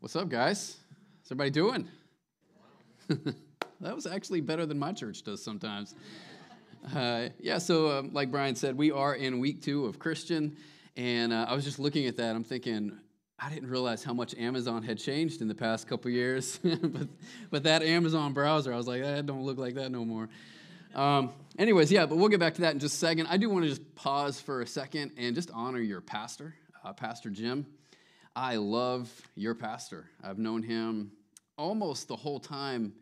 What's up, guys? How's everybody doing? that was actually better than my church does sometimes. Uh, yeah, so um, like Brian said, we are in week two of Christian, and uh, I was just looking at that. I'm thinking, I didn't realize how much Amazon had changed in the past couple years. but, but that Amazon browser, I was like, that don't look like that no more. Um, anyways, yeah, but we'll get back to that in just a second. I do want to just pause for a second and just honor your pastor, uh, Pastor Jim. I love your pastor. I've known him almost the whole time.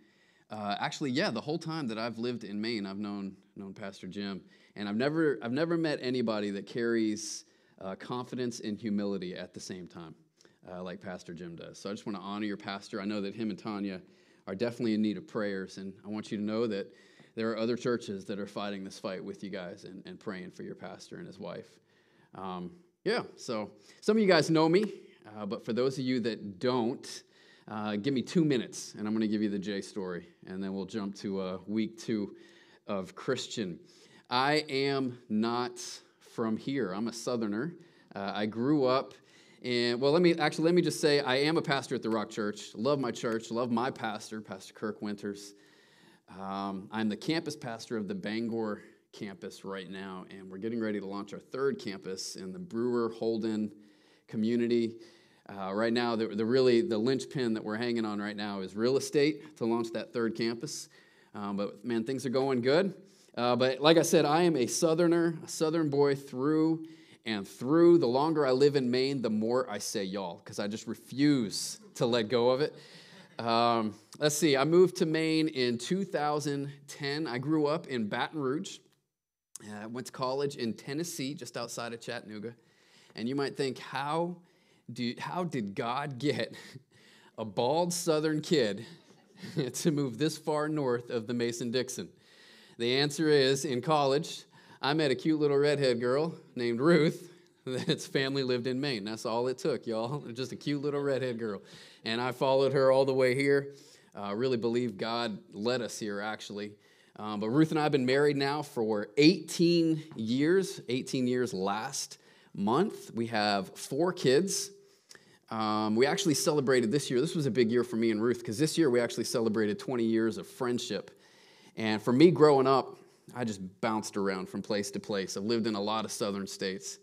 Uh, actually, yeah, the whole time that I've lived in Maine, I've known known Pastor Jim, and I've never I've never met anybody that carries uh, confidence and humility at the same time, uh, like Pastor Jim does. So I just want to honor your pastor. I know that him and Tanya are definitely in need of prayers, and I want you to know that there are other churches that are fighting this fight with you guys and, and praying for your pastor and his wife. Um, yeah, so some of you guys know me. Uh, but for those of you that don't, uh, give me two minutes and I'm going to give you the J story, and then we'll jump to uh, week two of Christian. I am not from here, I'm a southerner. Uh, I grew up. And well, let me actually let me just say I am a pastor at the Rock Church. Love my church. Love my pastor, Pastor Kirk Winters. Um, I'm the campus pastor of the Bangor campus right now, and we're getting ready to launch our third campus in the Brewer Holden community. Uh, right now, the, the, really the linchpin that we're hanging on right now is real estate to launch that third campus. Um, but man, things are going good. Uh, but like I said, I am a Southerner, a Southern boy through and through. The longer I live in Maine, the more I say y'all because I just refuse to let go of it. Um, let's see, I moved to Maine in 2010. I grew up in Baton Rouge. I uh, went to college in Tennessee, just outside of Chattanooga. And you might think, how do, how did God get a bald southern kid to move this far north of the Mason Dixon? The answer is in college, I met a cute little redhead girl named Ruth that's family lived in Maine. That's all it took, y'all. Just a cute little redhead girl. And I followed her all the way here. I uh, really believe God led us here, actually. Um, but Ruth and I have been married now for 18 years, 18 years last month. We have four kids. Um, we actually celebrated this year. This was a big year for me and Ruth because this year we actually celebrated 20 years of friendship. And for me growing up, I just bounced around from place to place. I've lived in a lot of southern states.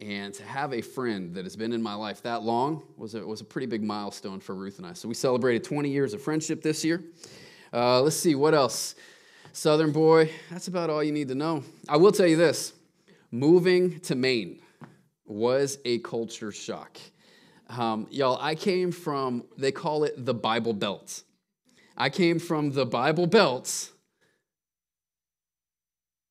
And to have a friend that has been in my life that long was a, was a pretty big milestone for Ruth and I. So we celebrated 20 years of friendship this year. Uh, let's see, what else? Southern boy, that's about all you need to know. I will tell you this moving to Maine was a culture shock. Um, y'all, I came from, they call it the Bible Belt. I came from the Bible Belt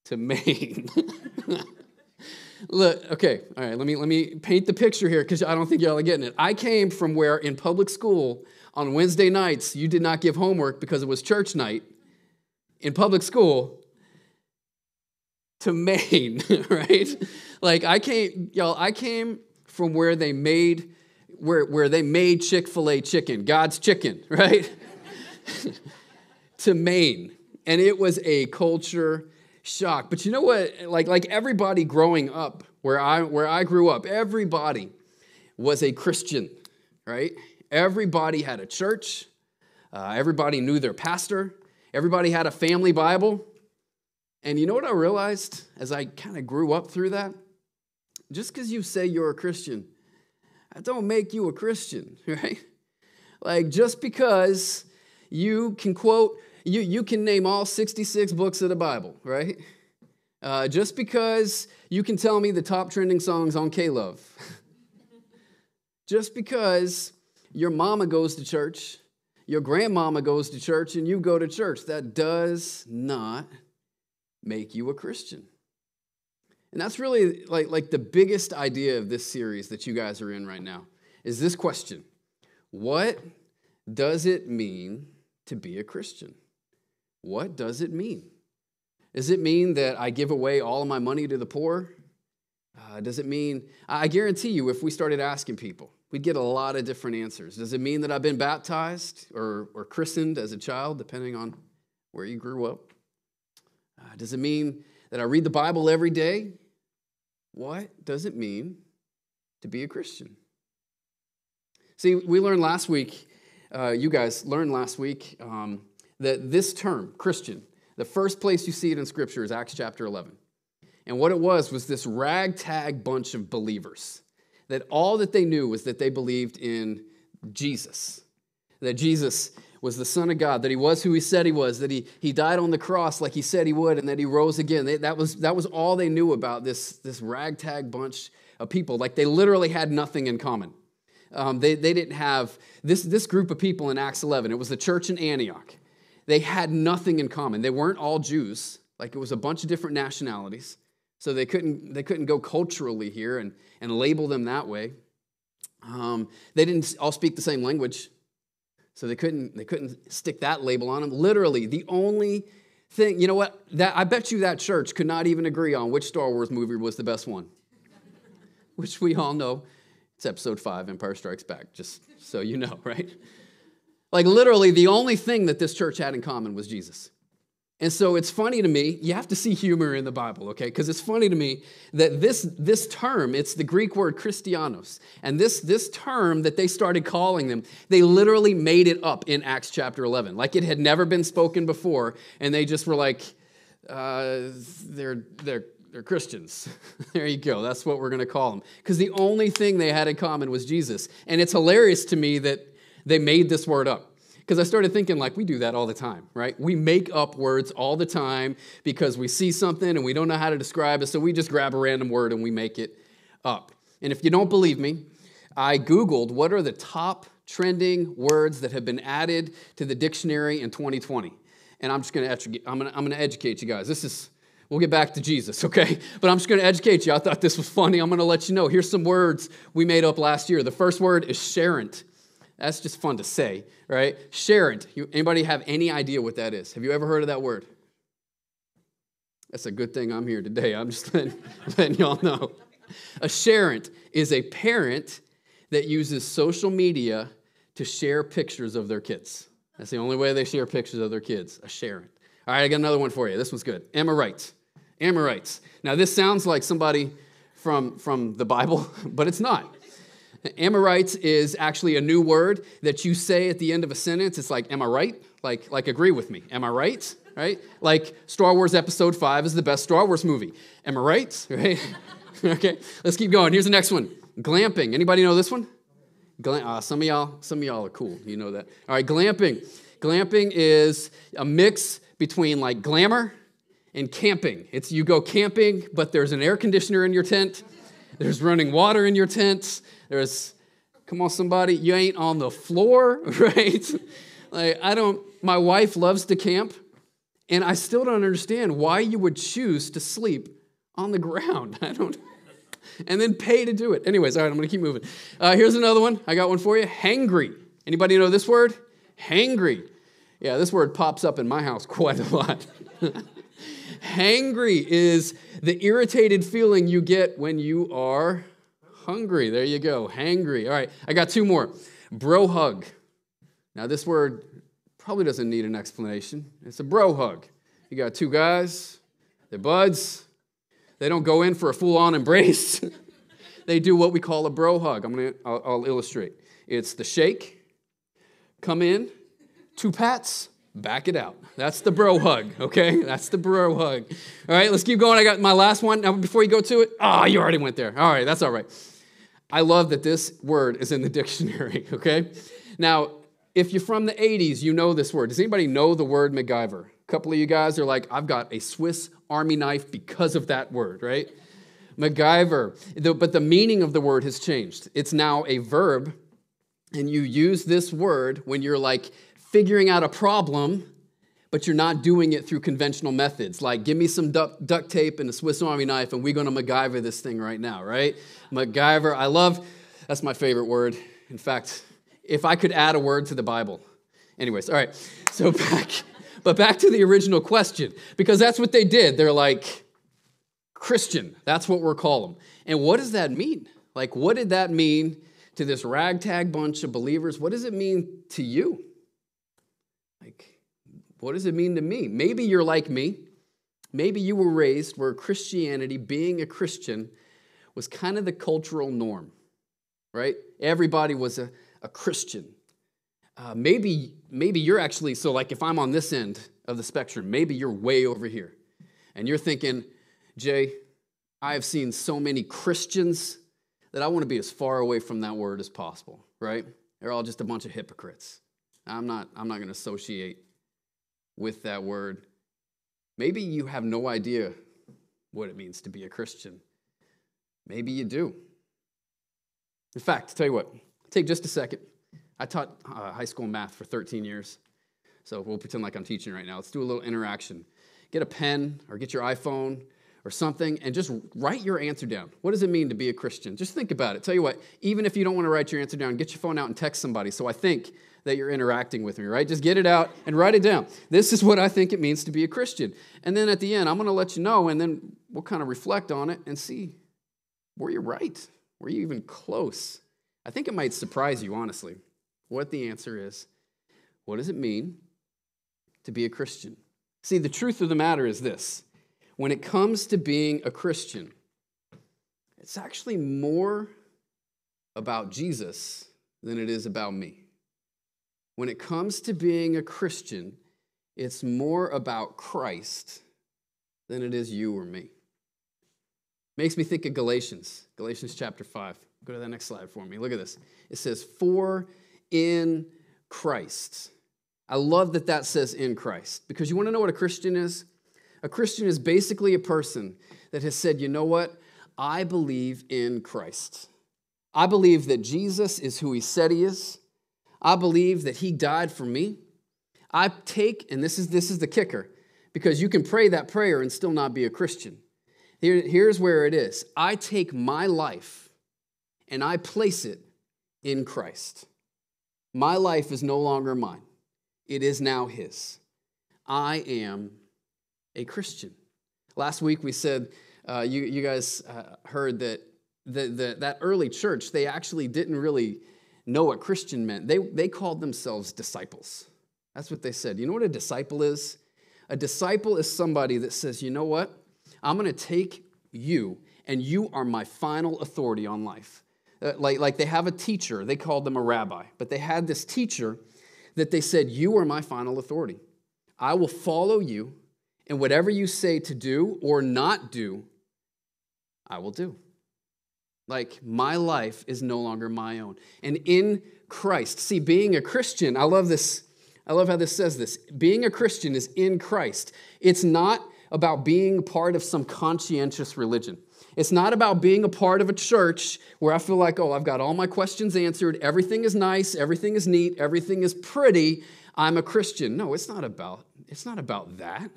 to Maine. Look, okay, all right, let me, let me paint the picture here because I don't think y'all are getting it. I came from where in public school on Wednesday nights you did not give homework because it was church night in public school to Maine, right? Like I came, y'all, I came from where they made where, where they made Chick fil A chicken, God's chicken, right? to Maine. And it was a culture shock. But you know what? Like, like everybody growing up where I, where I grew up, everybody was a Christian, right? Everybody had a church, uh, everybody knew their pastor, everybody had a family Bible. And you know what I realized as I kind of grew up through that? Just because you say you're a Christian that don't make you a Christian, right? Like just because you can quote, you, you can name all 66 books of the Bible, right? Uh, just because you can tell me the top trending songs on K Love. just because your mama goes to church, your grandmama goes to church, and you go to church, that does not make you a Christian. And that's really like, like the biggest idea of this series that you guys are in right now is this question What does it mean to be a Christian? What does it mean? Does it mean that I give away all of my money to the poor? Uh, does it mean, I guarantee you, if we started asking people, we'd get a lot of different answers. Does it mean that I've been baptized or, or christened as a child, depending on where you grew up? Uh, does it mean that I read the Bible every day? What does it mean to be a Christian? See, we learned last week, uh, you guys learned last week, um, that this term, Christian, the first place you see it in Scripture is Acts chapter 11. And what it was was this ragtag bunch of believers that all that they knew was that they believed in Jesus, that Jesus was the Son of God, that he was who he said he was, that he, he died on the cross like he said he would, and that he rose again. They, that, was, that was all they knew about this, this ragtag bunch of people. Like they literally had nothing in common. Um, they, they didn't have this, this group of people in Acts 11. It was the church in Antioch. They had nothing in common. They weren't all Jews, like it was a bunch of different nationalities. So they couldn't, they couldn't go culturally here and, and label them that way. Um, they didn't all speak the same language. So they couldn't, they couldn't stick that label on them. Literally, the only thing, you know what? That, I bet you that church could not even agree on which Star Wars movie was the best one, which we all know. It's episode five, Empire Strikes Back, just so you know, right? Like, literally, the only thing that this church had in common was Jesus. And so it's funny to me, you have to see humor in the Bible, okay? Because it's funny to me that this, this term, it's the Greek word Christianos, and this, this term that they started calling them, they literally made it up in Acts chapter 11. Like it had never been spoken before, and they just were like, uh, they're, they're, they're Christians. there you go, that's what we're gonna call them. Because the only thing they had in common was Jesus. And it's hilarious to me that they made this word up. Because I started thinking, like, we do that all the time, right? We make up words all the time because we see something and we don't know how to describe it, so we just grab a random word and we make it up. And if you don't believe me, I Googled what are the top trending words that have been added to the dictionary in 2020. And I'm just gonna, educate, I'm I'm gonna educate you guys. This is, we'll get back to Jesus, okay? But I'm just gonna educate you. I thought this was funny. I'm gonna let you know. Here's some words we made up last year. The first word is sharent. That's just fun to say, right? Sharent. Anybody have any idea what that is? Have you ever heard of that word? That's a good thing I'm here today. I'm just letting, letting y'all know. A sharent is a parent that uses social media to share pictures of their kids. That's the only way they share pictures of their kids. A sharent. All right, I got another one for you. This one's good. Amorites. Amorites. Now, this sounds like somebody from, from the Bible, but it's not. Amorites is actually a new word that you say at the end of a sentence. It's like, am I right? Like, like agree with me. Am I right? Right? Like Star Wars Episode 5 is the best Star Wars movie. Am I right? Right? okay, let's keep going. Here's the next one. Glamping. Anybody know this one? Glam- uh, some of y'all, some of y'all are cool. You know that. All right, glamping. Glamping is a mix between like glamour and camping. It's you go camping, but there's an air conditioner in your tent. There's running water in your tent. There's, come on, somebody, you ain't on the floor, right? like, I don't, my wife loves to camp, and I still don't understand why you would choose to sleep on the ground. I don't, and then pay to do it. Anyways, all right, I'm gonna keep moving. Uh, here's another one. I got one for you. Hangry. Anybody know this word? Hangry. Yeah, this word pops up in my house quite a lot. Hangry is the irritated feeling you get when you are hungry. There you go. Hangry. All right, I got two more. Bro hug. Now, this word probably doesn't need an explanation. It's a bro hug. You got two guys, they're buds. They don't go in for a full on embrace. they do what we call a bro hug. I'm gonna, I'll, I'll illustrate. It's the shake, come in, two pats, back it out. That's the bro hug, okay? That's the bro hug. All right, let's keep going. I got my last one. Now, before you go to it, oh, you already went there. All right, that's all right. I love that this word is in the dictionary, okay? Now, if you're from the 80s, you know this word. Does anybody know the word MacGyver? A couple of you guys are like, I've got a Swiss Army knife because of that word, right? MacGyver. But the meaning of the word has changed. It's now a verb, and you use this word when you're like figuring out a problem but you're not doing it through conventional methods. Like, give me some duct, duct tape and a Swiss Army knife, and we're going to MacGyver this thing right now, right? MacGyver, I love, that's my favorite word. In fact, if I could add a word to the Bible. Anyways, all right, so back, but back to the original question, because that's what they did. They're like, Christian, that's what we're calling. And what does that mean? Like, what did that mean to this ragtag bunch of believers? What does it mean to you? Like, what does it mean to me? Maybe you're like me. Maybe you were raised where Christianity, being a Christian, was kind of the cultural norm, right? Everybody was a, a Christian. Uh, maybe, maybe you're actually, so like if I'm on this end of the spectrum, maybe you're way over here. And you're thinking, Jay, I have seen so many Christians that I want to be as far away from that word as possible, right? They're all just a bunch of hypocrites. I'm not, I'm not going to associate with that word. Maybe you have no idea what it means to be a Christian. Maybe you do. In fact, tell you what, take just a second. I taught uh, high school math for 13 years. So we'll pretend like I'm teaching right now. Let's do a little interaction. Get a pen or get your iPhone or something and just write your answer down. What does it mean to be a Christian? Just think about it. Tell you what, even if you don't want to write your answer down, get your phone out and text somebody. So I think that you're interacting with me, right? Just get it out and write it down. This is what I think it means to be a Christian. And then at the end, I'm going to let you know, and then we'll kind of reflect on it and see were you right? Were you even close? I think it might surprise you, honestly, what the answer is. What does it mean to be a Christian? See, the truth of the matter is this when it comes to being a Christian, it's actually more about Jesus than it is about me when it comes to being a Christian, it's more about Christ than it is you or me. Makes me think of Galatians, Galatians chapter 5. Go to that next slide for me. Look at this. It says, For in Christ. I love that that says in Christ because you want to know what a Christian is? A Christian is basically a person that has said, you know what? I believe in Christ. I believe that Jesus is who he said he is. I believe that he died for me. I take, and this is, this is the kicker, because you can pray that prayer and still not be a Christian. Here, here's where it is I take my life and I place it in Christ. My life is no longer mine, it is now His. I am a Christian. Last week we said, uh, you, you guys uh, heard that the, the, that early church, they actually didn't really know what Christian meant. They, they called themselves disciples. That's what they said. You know what a disciple is? A disciple is somebody that says, you know what? I'm going to take you, and you are my final authority on life. Uh, like, like they have a teacher, they called them a rabbi, but they had this teacher that they said, You are my final authority. I will follow you, and whatever you say to do or not do, I will do. Like, my life is no longer my own. And in Christ, see, being a Christian, I love this. I love how this says this. Being a Christian is in Christ. It's not about being part of some conscientious religion. It's not about being a part of a church where I feel like, oh, I've got all my questions answered. Everything is nice. Everything is neat. Everything is pretty. I'm a Christian. No, it's not about, it's not about that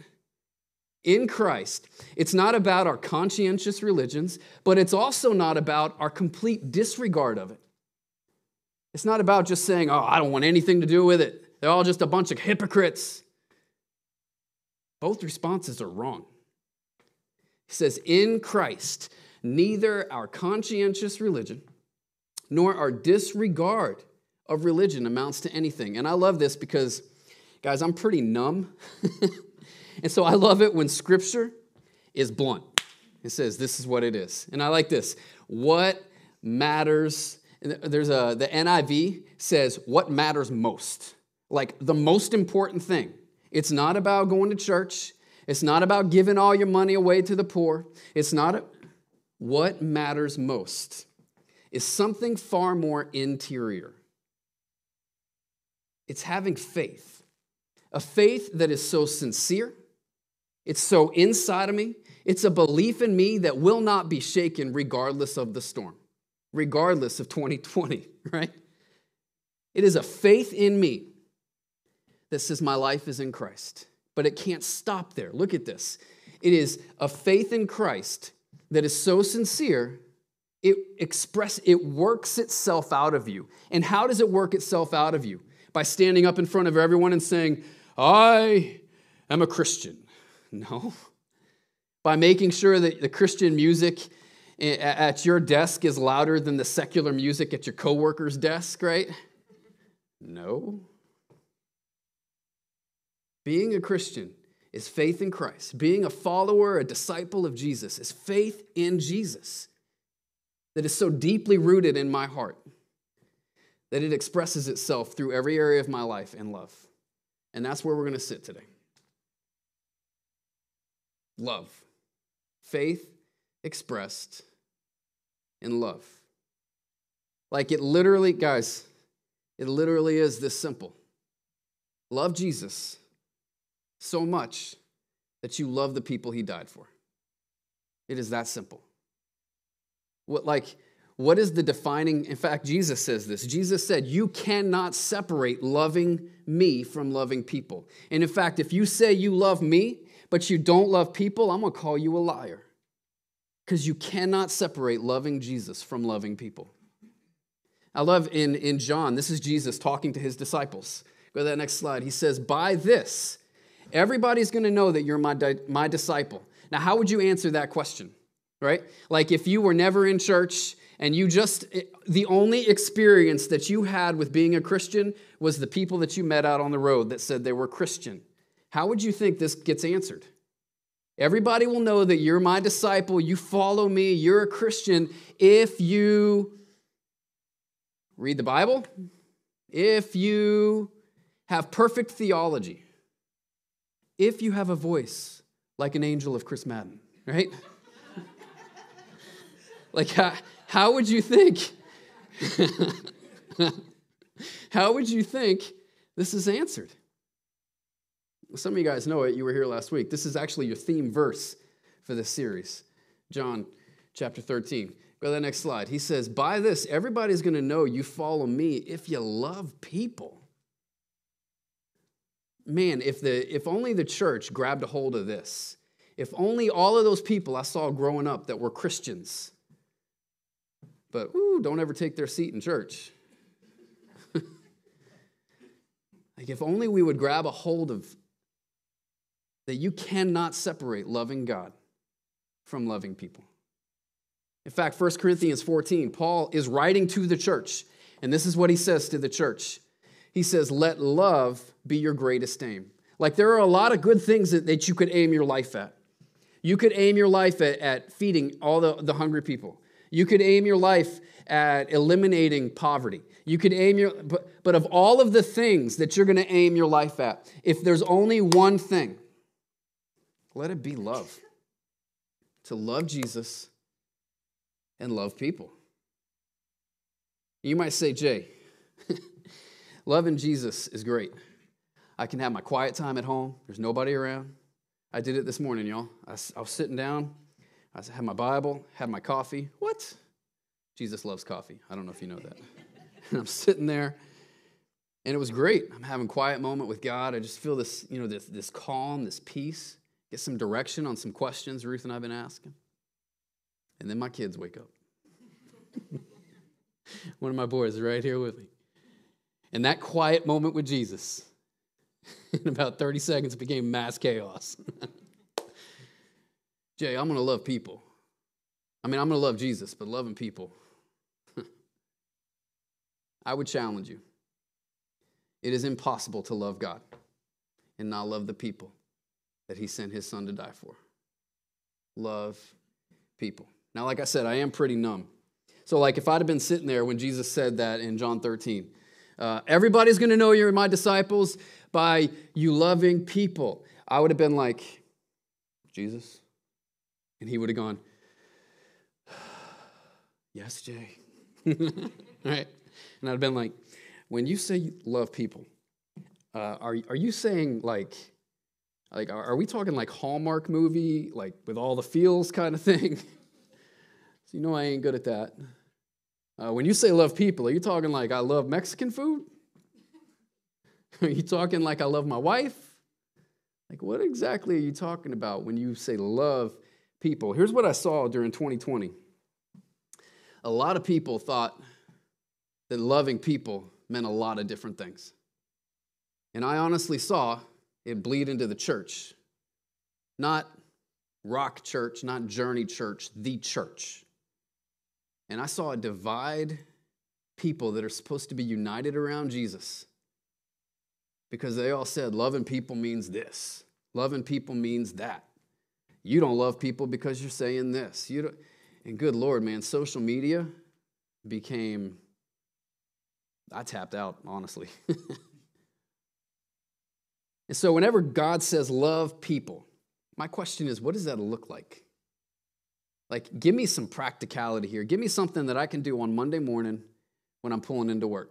in Christ. It's not about our conscientious religions, but it's also not about our complete disregard of it. It's not about just saying, oh, I don't want anything to do with it. They're all just a bunch of hypocrites. Both responses are wrong. He says, in Christ, neither our conscientious religion nor our disregard of religion amounts to anything. And I love this because, guys, I'm pretty numb. And so I love it when scripture is blunt. It says, this is what it is. And I like this. What matters, there's a, the NIV says, what matters most? Like the most important thing. It's not about going to church. It's not about giving all your money away to the poor. It's not, a, what matters most is something far more interior. It's having faith, a faith that is so sincere, it's so inside of me. It's a belief in me that will not be shaken regardless of the storm, regardless of 2020, right? It is a faith in me that says my life is in Christ. But it can't stop there. Look at this. It is a faith in Christ that is so sincere, it express it works itself out of you. And how does it work itself out of you? By standing up in front of everyone and saying, "I am a Christian." No. By making sure that the Christian music eh, at your desk is louder than the secular music at your coworker's desk, right? No. Being a Christian is faith in Christ. Being a follower, a disciple of Jesus, is faith in Jesus that is so deeply rooted in my heart that it expresses itself through every area of my life in love. And that's where we're going to sit today. Love. Faith expressed in love. Like it literally, guys, it literally is this simple. Love Jesus so much that you love the people he died for. It is that simple. What, like, what is the defining? In fact, Jesus says this. Jesus said, You cannot separate loving me from loving people. And in fact, if you say you love me, but you don't love people, I'm going to call you a liar. Because you cannot separate loving Jesus from loving people. I love in, in John, this is Jesus talking to his disciples. Go to that next slide. He says, By this, everybody's going to know that you're my, di- my disciple. Now, how would you answer that question? Right? Like if you were never in church and you just, eh, the only experience that you had with being a Christian was the people that you met out on the road that said they were Christian. How would you think this gets answered? Everybody will know that you're my disciple, you follow me, you're a Christian if you read the Bible, if you have perfect theology, if you have a voice like an angel of Chris Madden, right? like, how, how would you think? how would you think this is answered? Some of you guys know it. You were here last week. This is actually your theme verse for this series, John chapter 13. Go to the next slide. He says, By this, everybody's going to know you follow me if you love people. Man, if, the, if only the church grabbed a hold of this, if only all of those people I saw growing up that were Christians, but ooh, don't ever take their seat in church. like, if only we would grab a hold of that you cannot separate loving God from loving people. In fact, 1 Corinthians 14, Paul is writing to the church, and this is what he says to the church. He says, Let love be your greatest aim. Like, there are a lot of good things that, that you could aim your life at. You could aim your life at, at feeding all the, the hungry people. You could aim your life at eliminating poverty. You could aim your, but, but of all of the things that you're going to aim your life at, if there's only one thing, let it be love. To love Jesus and love people. You might say, Jay, loving Jesus is great. I can have my quiet time at home, there's nobody around. I did it this morning, y'all. I, I was sitting down, I had my Bible, had my coffee. What? Jesus loves coffee. I don't know if you know that. and I'm sitting there, and it was great. I'm having quiet moment with God. I just feel this, you know, this, this calm, this peace, get some direction on some questions Ruth and I've been asking. And then my kids wake up. One of my boys is right here with me. And that quiet moment with Jesus, in about 30 seconds, became mass chaos. Jay, I'm going to love people. I mean, I'm going to love Jesus, but loving people. I would challenge you. It is impossible to love God and not love the people that He sent His Son to die for. Love people. Now, like I said, I am pretty numb. So, like, if I'd have been sitting there when Jesus said that in John 13, uh, everybody's going to know you're my disciples by you loving people, I would have been like, Jesus? And he would have gone, Yes, Jay. right? And I'd have been like, when you say you love people, uh, are, are you saying like, like are, we talking like Hallmark movie, like with all the feels kind of thing? So you know I ain't good at that. Uh, when you say love people, are you talking like I love Mexican food? are you talking like I love my wife? Like, what exactly are you talking about when you say love people? Here's what I saw during 2020. A lot of people thought that loving people meant a lot of different things. And I honestly saw it bleed into the church. Not rock church, not journey church, the church. And I saw it divide people that are supposed to be united around Jesus because they all said loving people means this, loving people means that. You don't love people because you're saying this. You don't, and good Lord, man, social media became I tapped out, honestly. and so, whenever God says love people, my question is, what does that look like? Like, give me some practicality here. Give me something that I can do on Monday morning when I'm pulling into work.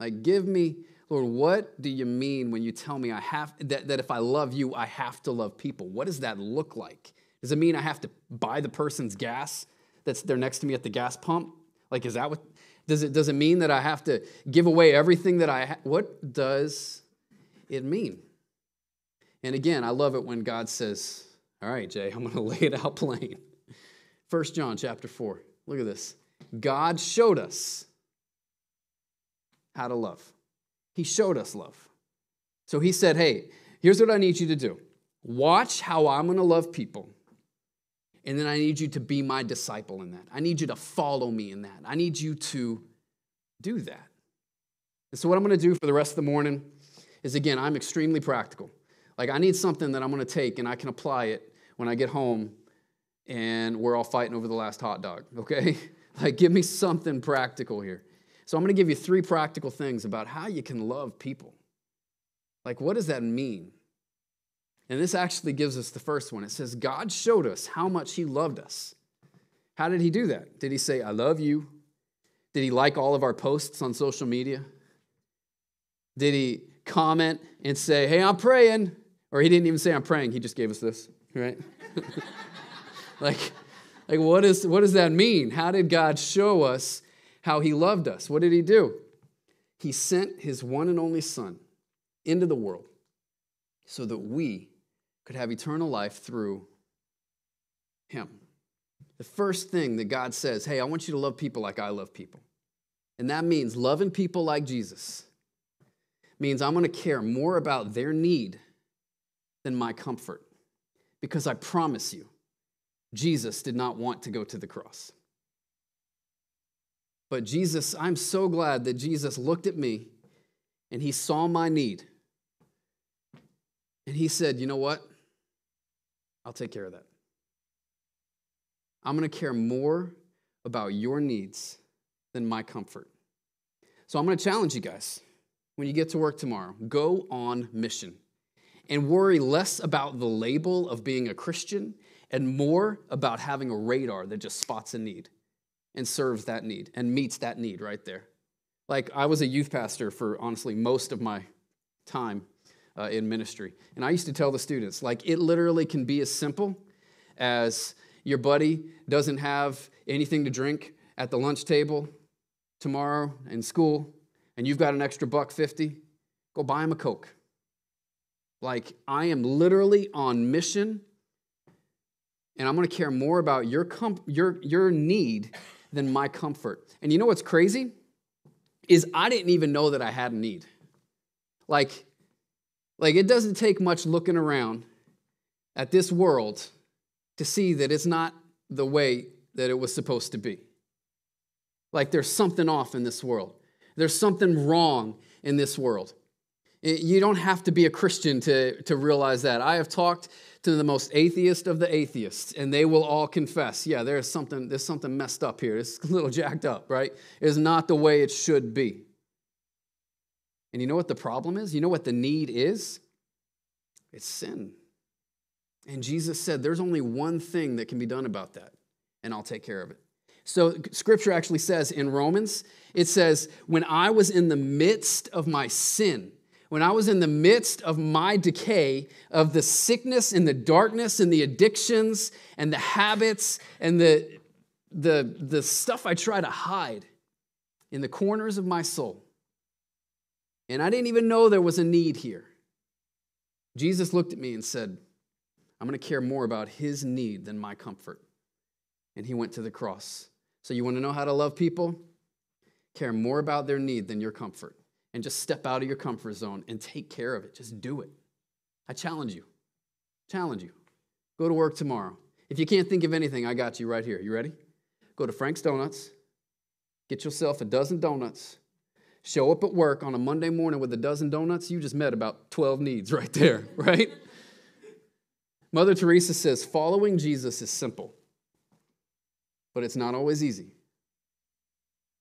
Like, give me, Lord, what do you mean when you tell me I have that, that if I love you, I have to love people? What does that look like? Does it mean I have to buy the person's gas that's there next to me at the gas pump? Like, is that what does it does it mean that I have to give away everything that I ha- what does it mean? And again, I love it when God says, All right, Jay, I'm gonna lay it out plain. 1 John chapter 4. Look at this. God showed us how to love. He showed us love. So he said, Hey, here's what I need you to do watch how I'm going to love people. And then I need you to be my disciple in that. I need you to follow me in that. I need you to do that. And so, what I'm going to do for the rest of the morning is again, I'm extremely practical. Like, I need something that I'm going to take and I can apply it when I get home and we're all fighting over the last hot dog, okay? like, give me something practical here. So, I'm going to give you three practical things about how you can love people. Like, what does that mean? And this actually gives us the first one. It says, God showed us how much He loved us. How did He do that? Did He say, I love you? Did He like all of our posts on social media? Did He comment and say, Hey, I'm praying? Or He didn't even say, I'm praying. He just gave us this, right? like, like what, is, what does that mean? How did God show us how He loved us? What did He do? He sent His one and only Son into the world so that we could have eternal life through Him. The first thing that God says, hey, I want you to love people like I love people. And that means loving people like Jesus means I'm going to care more about their need than my comfort. Because I promise you, Jesus did not want to go to the cross. But Jesus, I'm so glad that Jesus looked at me and he saw my need. And he said, You know what? I'll take care of that. I'm going to care more about your needs than my comfort. So I'm going to challenge you guys when you get to work tomorrow go on mission and worry less about the label of being a Christian and more about having a radar that just spots a need and serves that need and meets that need right there. Like, I was a youth pastor for honestly most of my time uh, in ministry. And I used to tell the students, like, it literally can be as simple as your buddy doesn't have anything to drink at the lunch table tomorrow in school, and you've got an extra buck 50, go buy him a Coke. Like, I am literally on mission, and I'm gonna care more about your, com- your, your need than my comfort. And you know what's crazy? Is I didn't even know that I had a need. Like, like, it doesn't take much looking around at this world to see that it's not the way that it was supposed to be. Like, there's something off in this world, there's something wrong in this world. You don't have to be a Christian to, to realize that. I have talked to the most atheist of the atheists, and they will all confess, yeah, there's something, there's something messed up here. It's a little jacked up, right? It's not the way it should be. And you know what the problem is? You know what the need is? It's sin. And Jesus said, There's only one thing that can be done about that, and I'll take care of it. So, scripture actually says in Romans, it says, When I was in the midst of my sin, when I was in the midst of my decay, of the sickness and the darkness and the addictions and the habits and the, the, the stuff I try to hide in the corners of my soul, and I didn't even know there was a need here. Jesus looked at me and said, I'm going to care more about his need than my comfort. And he went to the cross. So, you want to know how to love people? Care more about their need than your comfort. And just step out of your comfort zone and take care of it. Just do it. I challenge you. Challenge you. Go to work tomorrow. If you can't think of anything, I got you right here. You ready? Go to Frank's Donuts, get yourself a dozen donuts, show up at work on a Monday morning with a dozen donuts, you just met about 12 needs right there, right? Mother Teresa says following Jesus is simple, but it's not always easy.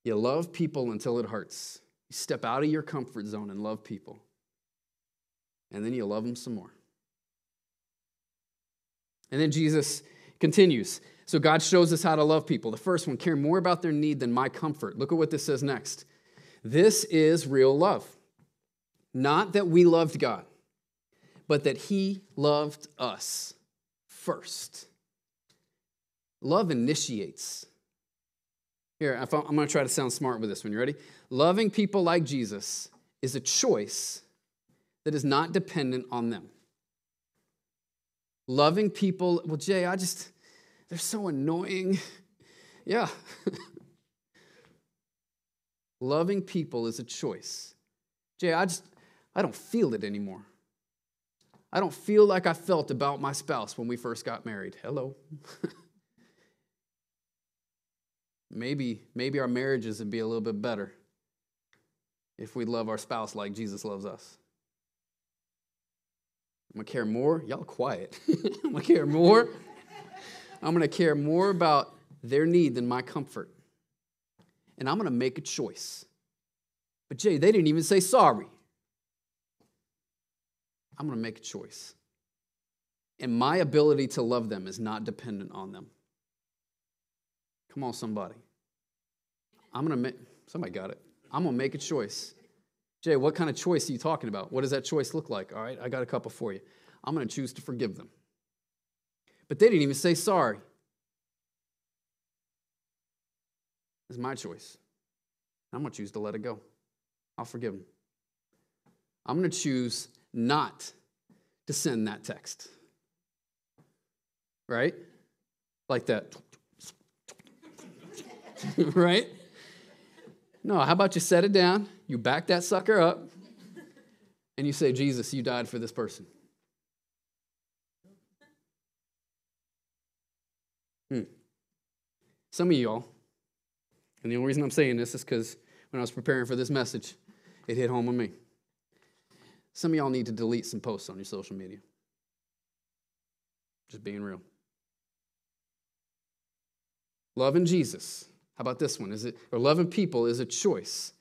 You love people until it hurts. You step out of your comfort zone and love people. And then you love them some more. And then Jesus continues. So God shows us how to love people. The first one, care more about their need than my comfort. Look at what this says next. This is real love. Not that we loved God, but that He loved us first. Love initiates. Here, I'm going to try to sound smart with this one. You ready? Loving people like Jesus is a choice that is not dependent on them. Loving people, well, Jay, I just, they're so annoying. yeah. Loving people is a choice. Jay, I just, I don't feel it anymore. I don't feel like I felt about my spouse when we first got married. Hello. maybe, maybe our marriages would be a little bit better if we love our spouse like Jesus loves us. I'm gonna care more. Y'all quiet. I'm gonna care more. I'm gonna care more about their need than my comfort. And I'm gonna make a choice. But Jay, they didn't even say sorry. I'm to make a choice. And my ability to love them is not dependent on them. Come on, somebody. I'm going to make, somebody got it. I'm going to make a choice. Jay, what kind of choice are you talking about? What does that choice look like? All right, I got a couple for you. I'm going to choose to forgive them. But they didn't even say sorry. It's my choice. I'm going to choose to let it go. I'll forgive them. I'm going to choose not to send that text. Right? Like that. right? No, how about you set it down, you back that sucker up, and you say, Jesus, you died for this person. Hmm. Some of y'all, and the only reason I'm saying this is because when I was preparing for this message, it hit home with me. Some of y'all need to delete some posts on your social media. Just being real. Loving Jesus. How about this one? Is it or loving people is a choice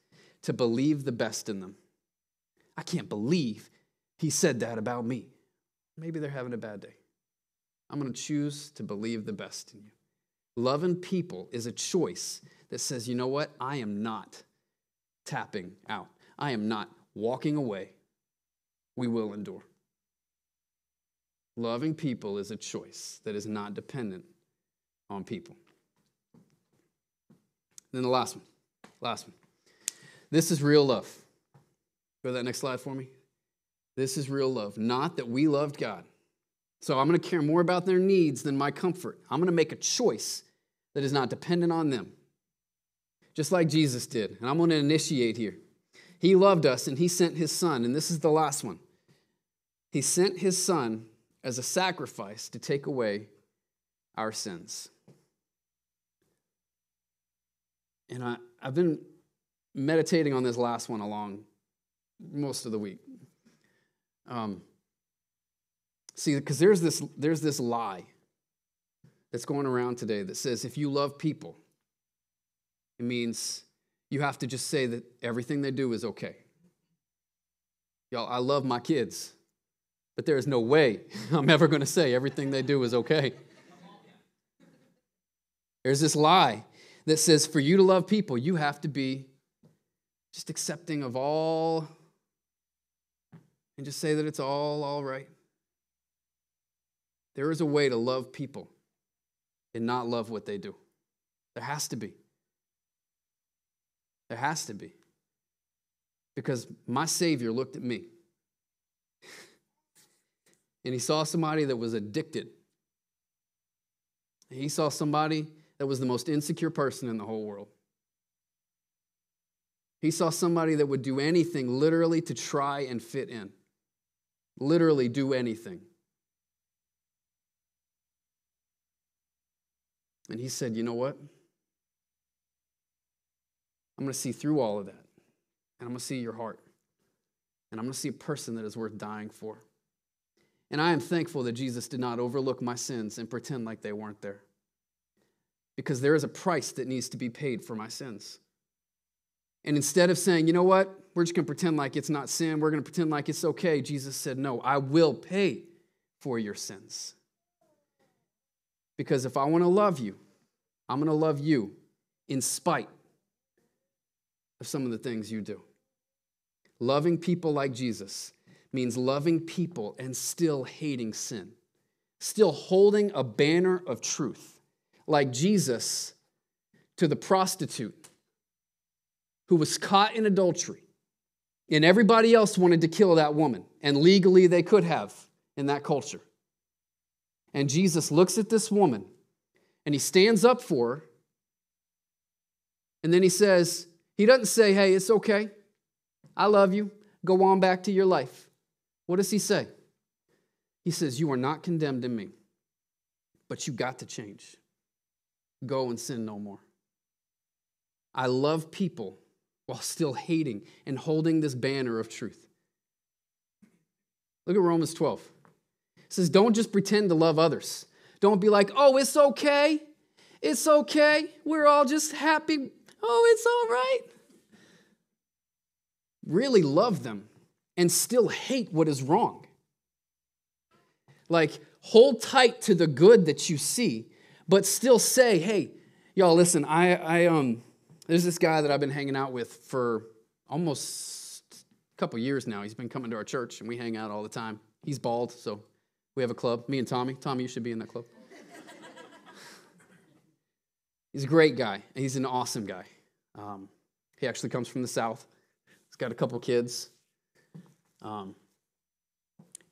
to believe the best in them. I can't believe he said that about me. Maybe they're having a bad day. I'm going to choose to believe the best in you. Loving people is a choice that says, you know what? I am not tapping out. I am not walking away we will endure. Loving people is a choice that is not dependent on people. Then the last one. Last one. This is real love. Go to that next slide for me. This is real love. Not that we loved God. So I'm going to care more about their needs than my comfort. I'm going to make a choice that is not dependent on them. Just like Jesus did. And I'm going to initiate here. He loved us and he sent his son. And this is the last one. He sent his son as a sacrifice to take away our sins. And I, I've been meditating on this last one along most of the week. Um, see, because there's this, there's this lie that's going around today that says if you love people, it means you have to just say that everything they do is okay. Y'all, I love my kids but there is no way I'm ever going to say everything they do is okay. There's this lie that says for you to love people, you have to be just accepting of all and just say that it's all all right. There is a way to love people and not love what they do. There has to be. There has to be. Because my Savior looked at me and he saw somebody that was addicted. He saw somebody that was the most insecure person in the whole world. He saw somebody that would do anything literally to try and fit in. Literally do anything. And he said, You know what? I'm going to see through all of that. And I'm going to see your heart. And I'm going to see a person that is worth dying for. And I am thankful that Jesus did not overlook my sins and pretend like they weren't there. Because there is a price that needs to be paid for my sins. And instead of saying, you know what, we're just going to pretend like it's not sin, we're going to pretend like it's okay, Jesus said, no, I will pay for your sins. Because if I want to love you, I'm going to love you in spite of some of the things you do. Loving people like Jesus means loving people and still hating sin, still holding a banner of truth, like Jesus to the prostitute who was caught in adultery. And everybody else wanted to kill that woman, and legally they could have in that culture. And Jesus looks at this woman and he stands up for her. And then he says, He doesn't say, Hey, it's okay. I love you. Go on back to your life. What does he say? He says, You are not condemned in me, but you got to change. Go and sin no more. I love people while still hating and holding this banner of truth. Look at Romans 12. It says, Don't just pretend to love others. Don't be like, Oh, it's okay. It's okay. We're all just happy. Oh, it's all right. Really love them and still hate what is wrong. Like, hold tight to the good that you see, but still say, Hey, y'all, listen, I, I, um, there's this guy that I've been hanging out with for almost a couple years now. He's been coming to our church and we hang out all the time. He's bald, so we have a club. Me and Tommy. Tommy, you should be in that club. he's a great guy. and He's an awesome guy. Um, he actually comes from the South. He's got a couple kids. Um,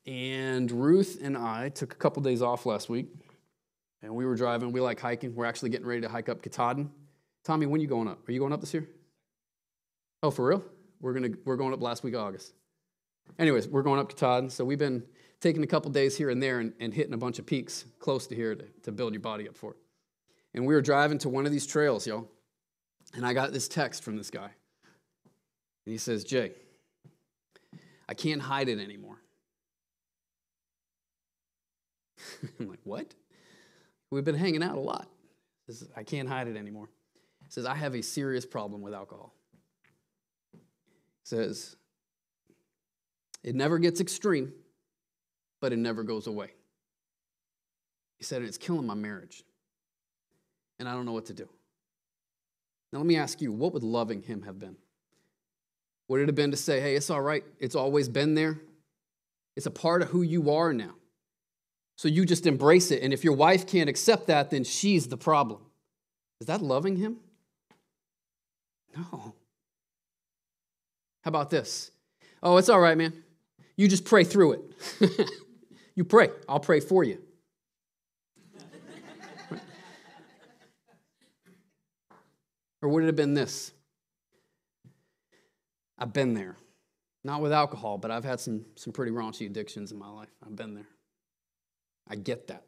and Ruth and I took a couple days off last week, and we were driving. We like hiking. We're actually getting ready to hike up Katahdin. Tommy, when you going up? Are you going up this year? Oh, for real? We're gonna we're going up last week of August. Anyways, we're going up Katahdin. So we've been taking a couple days here and there and, and hitting a bunch of peaks close to here to, to build your body up for it. And we were driving to one of these trails, y'all. And I got this text from this guy. And he says, Jay, I can't hide it anymore. I'm like, what? We've been hanging out a lot. Says, I can't hide it anymore says, I have a serious problem with alcohol. says, it never gets extreme, but it never goes away. He said, it's killing my marriage. And I don't know what to do. Now, let me ask you, what would loving him have been? Would it have been to say, hey, it's all right, it's always been there? It's a part of who you are now. So you just embrace it. And if your wife can't accept that, then she's the problem. Is that loving him? No. How about this? Oh, it's all right, man. You just pray through it. you pray. I'll pray for you. or would it have been this? I've been there. Not with alcohol, but I've had some, some pretty raunchy addictions in my life. I've been there. I get that.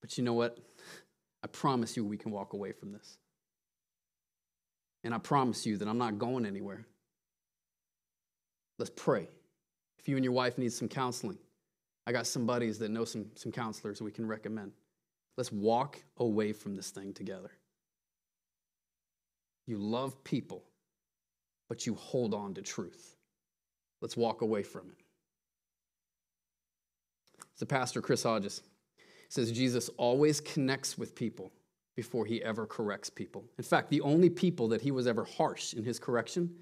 But you know what? I promise you we can walk away from this. And I promise you that I'm not going anywhere. Let's pray. If you and your wife need some counseling, I got some buddies that know some, some counselors we can recommend. Let's walk away from this thing together. You love people, but you hold on to truth. Let's walk away from it. The pastor, Chris Hodges, says Jesus always connects with people before he ever corrects people. In fact, the only people that he was ever harsh in his correction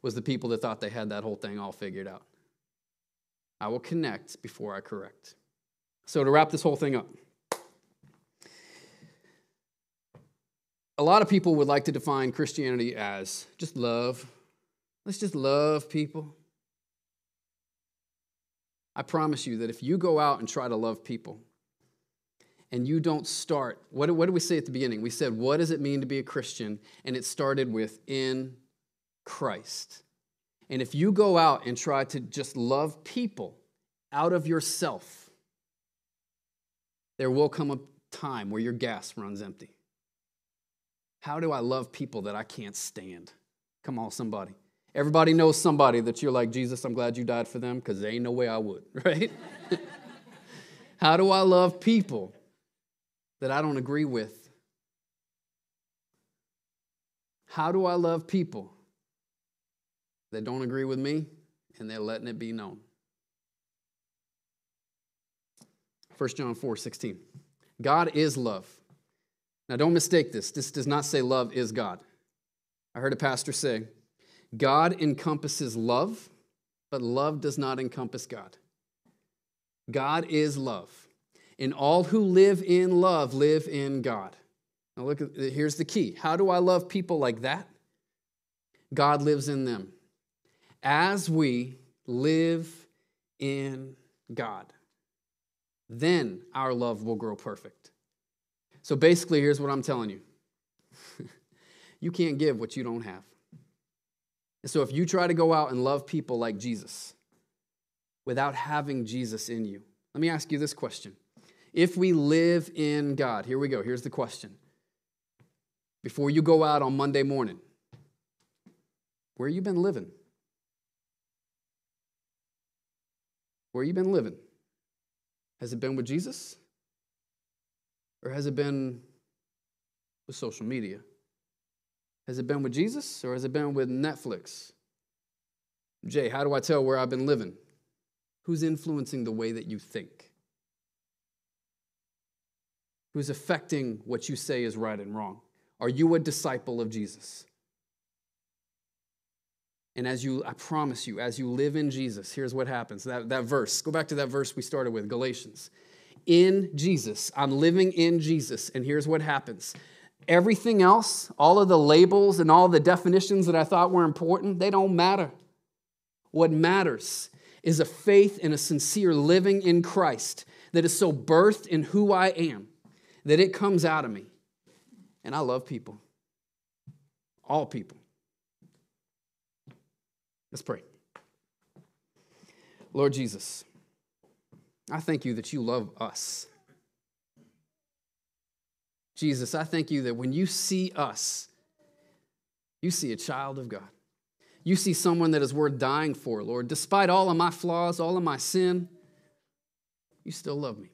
was the people that thought they had that whole thing all figured out. I will connect before I correct. So, to wrap this whole thing up, a lot of people would like to define Christianity as just love. Let's just love people. I promise you that if you go out and try to love people, and you don't start, what, what did we say at the beginning? We said, what does it mean to be a Christian? And it started with in Christ. And if you go out and try to just love people out of yourself, there will come a time where your gas runs empty. How do I love people that I can't stand? Come on, somebody. Everybody knows somebody that you're like, Jesus, I'm glad you died for them because there ain't no way I would, right? How do I love people that I don't agree with, How do I love people that don't agree with me and they're letting it be known? 1 John 4 16. God is love. Now, don't mistake this. This does not say love is God. I heard a pastor say, God encompasses love, but love does not encompass God. God is love. And all who live in love live in God. Now, look, here's the key. How do I love people like that? God lives in them. As we live in God, then our love will grow perfect. So basically, here's what I'm telling you you can't give what you don't have. And so if you try to go out and love people like Jesus without having Jesus in you, let me ask you this question. If we live in God, here we go, here's the question. Before you go out on Monday morning, where you been living? Where you been living? Has it been with Jesus? Or has it been with social media? Has it been with Jesus or has it been with Netflix? Jay, how do I tell where I've been living? Who's influencing the way that you think? Who's affecting what you say is right and wrong? Are you a disciple of Jesus? And as you, I promise you, as you live in Jesus, here's what happens. That, that verse, go back to that verse we started with, Galatians. In Jesus, I'm living in Jesus, and here's what happens. Everything else, all of the labels and all the definitions that I thought were important, they don't matter. What matters is a faith and a sincere living in Christ that is so birthed in who I am that it comes out of me. And I love people, all people. Let's pray. Lord Jesus, I thank you that you love us. Jesus, I thank you that when you see us, you see a child of God. You see someone that is worth dying for, Lord. Despite all of my flaws, all of my sin, you still love me.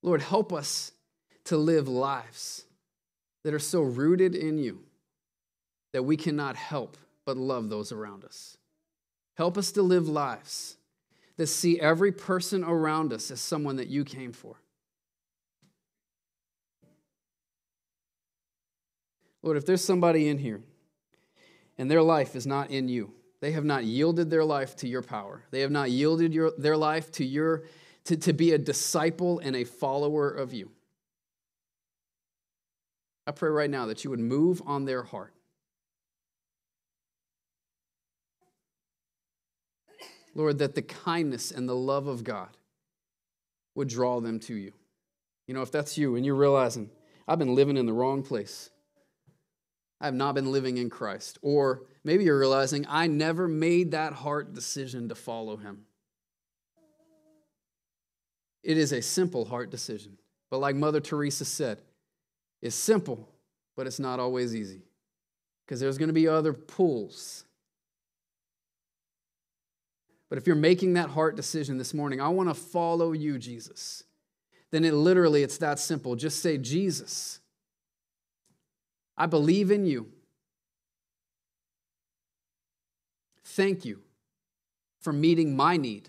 Lord, help us to live lives that are so rooted in you that we cannot help but love those around us. Help us to live lives that see every person around us as someone that you came for. Lord, if there's somebody in here and their life is not in you, they have not yielded their life to your power, they have not yielded your, their life to, your, to, to be a disciple and a follower of you. I pray right now that you would move on their heart Lord, that the kindness and the love of God would draw them to you. You know, if that's you and you're realizing, I've been living in the wrong place, I have not been living in Christ. Or maybe you're realizing, I never made that heart decision to follow him. It is a simple heart decision. But like Mother Teresa said, it's simple, but it's not always easy. Because there's going to be other pulls but if you're making that heart decision this morning, I want to follow you, Jesus, then it literally it's that simple. Just say, Jesus, I believe in you. Thank you for meeting my need.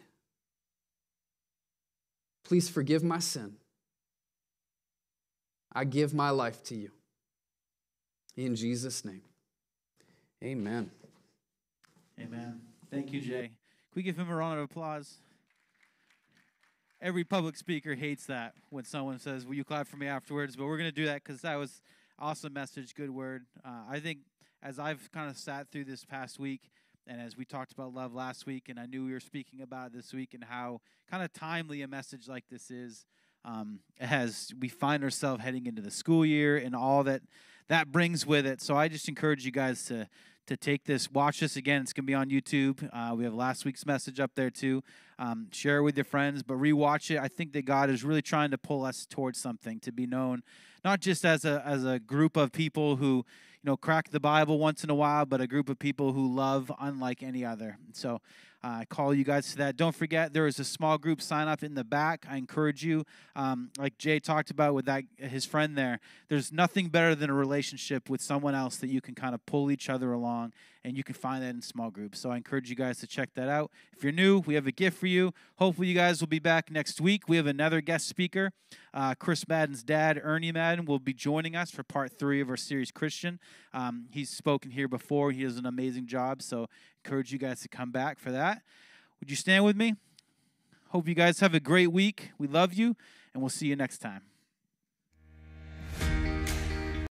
Please forgive my sin. I give my life to you. In Jesus' name. Amen. Amen. Thank you, Jay Can we give him a round of applause? Every public speaker hates that when someone says, "Will you clap for me afterwards?" But we're going to do that because that was awesome message, good word. Uh, I think as I've kind of sat through this past week, and as we talked about love last week, and I knew we were speaking about this week, and how kind of timely a message like this is, um, as we find ourselves heading into the school year and all that that brings with it. So I just encourage you guys to to take this, watch this again. It's to be on YouTube. Uh, we have last week's message up there too. Um, share it with your friends, but rewatch it. I think that God is really trying to pull us towards something to be known not just as a as a group of people who you know crack the Bible once in a while, but a group of people who love unlike any other. So uh, I call you guys to that. Don't forget, there is a small group sign up in the back. I encourage you, um, like Jay talked about with that his friend there. There's nothing better than a relationship with someone else that you can kind of pull each other along, and you can find that in small groups. So I encourage you guys to check that out. If you're new, we have a gift for you. Hopefully, you guys will be back next week. We have another guest speaker. Uh, Chris Madden's dad, Ernie Madden, will be joining us for part three of our series Christian. Um, he's spoken here before. He does an amazing job. So encourage you guys to come back for that. Would you stand with me? Hope you guys have a great week. We love you, and we'll see you next time.